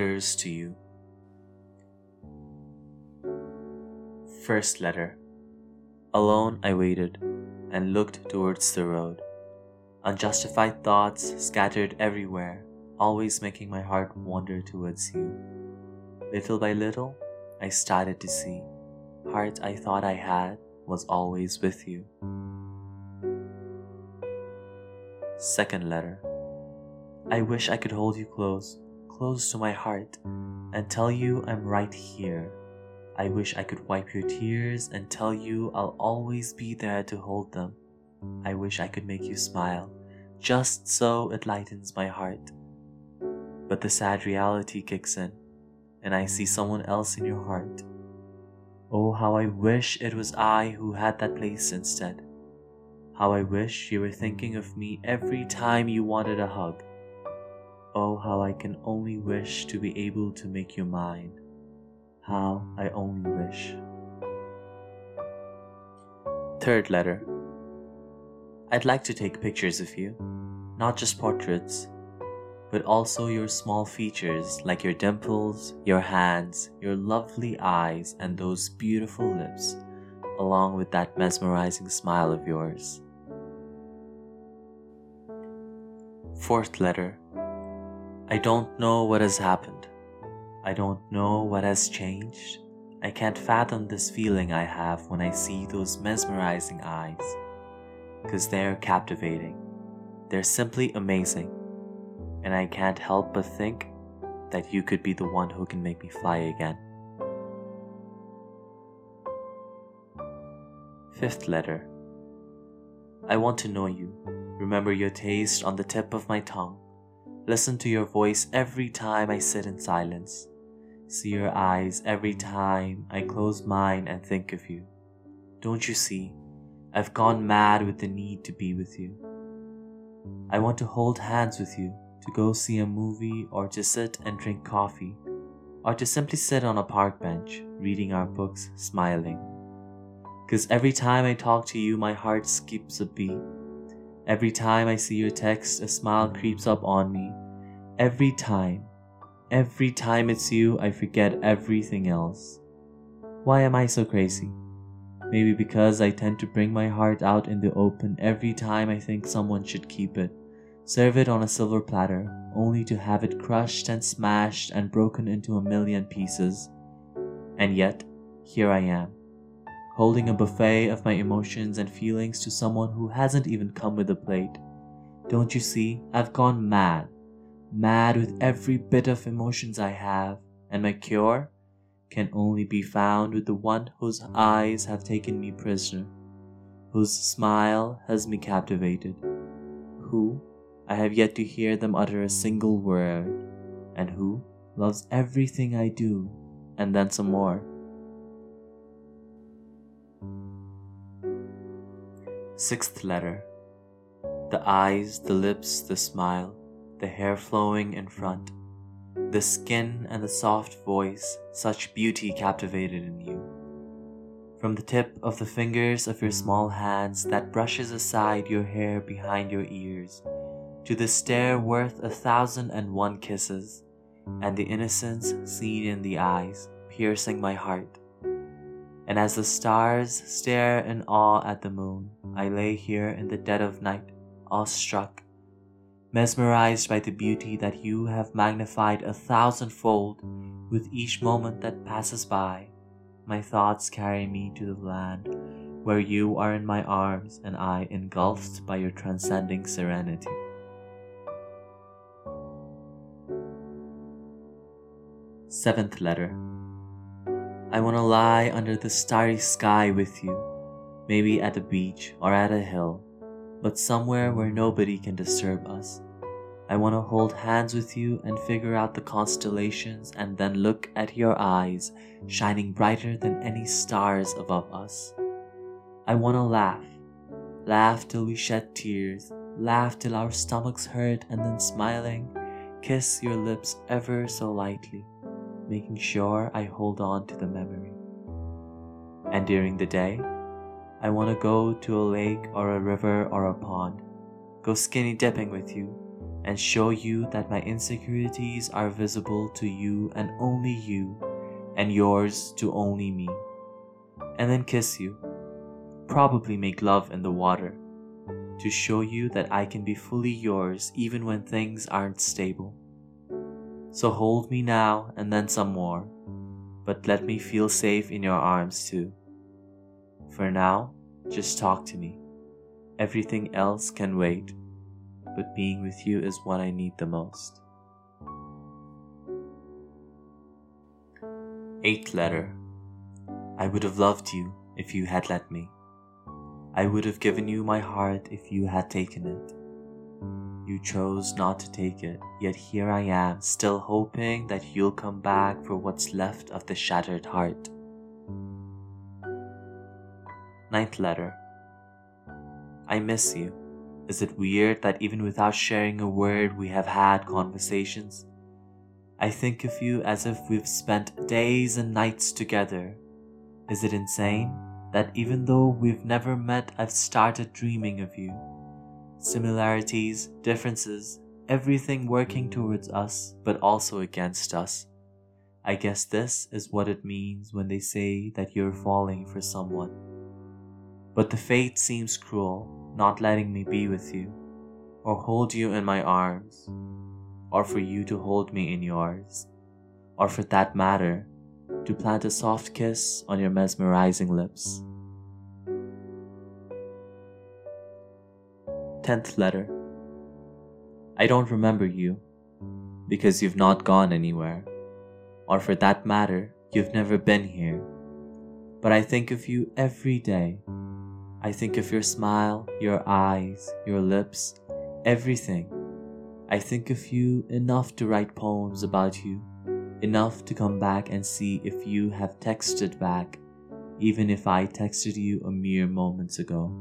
letters to you. First letter. Alone I waited and looked towards the road. Unjustified thoughts scattered everywhere, always making my heart wander towards you. Little by little, I started to see. Heart I thought I had was always with you. Second letter. I wish I could hold you close, close to my heart, and tell you I'm right here. I wish I could wipe your tears and tell you I'll always be there to hold them. I wish I could make you smile, just so it lightens my heart. But the sad reality kicks in, and I see someone else in your heart. Oh, how I wish it was I who had that place instead. How I wish you were thinking of me every time you wanted a hug. Oh, how I can only wish to be able to make you mine. How I only wish. Third letter. I'd like to take pictures of you, not just portraits, but also your small features like your dimples, your hands, your lovely eyes, and those beautiful lips, along with that mesmerizing smile of yours. Fourth letter. I don't know what has happened. I don't know what has changed. I can't fathom this feeling I have when I see those mesmerizing eyes. Because they're captivating. They're simply amazing. And I can't help but think that you could be the one who can make me fly again. Fifth letter. I want to know you, remember your taste on the tip of my tongue Listen to your voice every time I sit in silence. See your eyes every time I close mine and think of you. Don't you see? I've gone mad with the need to be with you. I want to hold hands with you, to go see a movie, or to sit and drink coffee, or to simply sit on a park bench, reading our books, smiling. Cause every time I talk to you, my heart skips a beat. Every time I see your text, a smile creeps up on me. Every time, every time it's you, I forget everything else. Why am I so crazy? Maybe because I tend to bring my heart out in the open every time I think someone should keep it. Serve it on a silver platter, only to have it crushed and smashed and broken into a million pieces. And yet, here I am holding a buffet of my emotions and feelings to someone who hasn't even come with a plate. Don't you see? I've gone mad. Mad with every bit of emotions I have, and my cure can only be found with the one whose eyes have taken me prisoner, whose smile has me captivated, who I have yet to hear them utter a single word, and who loves everything I do, and then some more. Sixth letter. The eyes, the lips, the smile, the hair flowing in front, the skin and the soft voice, such beauty captivated in you. From the tip of the fingers of your small hands that brushes aside your hair behind your ears, to the stare worth a thousand and one kisses, and the innocence seen in the eyes, piercing my heart and as the stars stare in awe at the moon, I lay here in the dead of night, awestruck, mesmerized by the beauty that you have magnified a thousandfold with each moment that passes by. My thoughts carry me to the land where you are in my arms and I engulfed by your transcending serenity. Seventh letter. I want to lie under the starry sky with you, maybe at the beach or at a hill, but somewhere where nobody can disturb us. I want to hold hands with you and figure out the constellations and then look at your eyes shining brighter than any stars above us. I want to laugh, laugh till we shed tears, laugh till our stomachs hurt and then smiling, kiss your lips ever so lightly making sure I hold on to the memory. And during the day, I want to go to a lake or a river or a pond, go skinny dipping with you, and show you that my insecurities are visible to you and only you, and yours to only me. And then kiss you, probably make love in the water, to show you that I can be fully yours even when things aren't stable. So hold me now and then some more, but let me feel safe in your arms too. For now, just talk to me. Everything else can wait but being with you is what I need the most. Eighth letter. I would have loved you if you had let me. I would have given you my heart if you had taken it. You chose not to take it, yet here I am, still hoping that you'll come back for what's left of the shattered heart. Ninth letter. I miss you. Is it weird that even without sharing a word, we have had conversations? I think of you as if we've spent days and nights together. Is it insane that even though we've never met, I've started dreaming of you? Similarities, differences, everything working towards us, but also against us. I guess this is what it means when they say that you're falling for someone. But the fate seems cruel not letting me be with you, or hold you in my arms, or for you to hold me in yours, or for that matter, to plant a soft kiss on your mesmerizing lips. Tenth letter. I don't remember you because you've not gone anywhere, or for that matter, you've never been here. But I think of you every day I think of your smile, your eyes, your lips, everything. I think of you enough to write poems about you, enough to come back and see if you have texted back, even if I texted you a mere moments ago.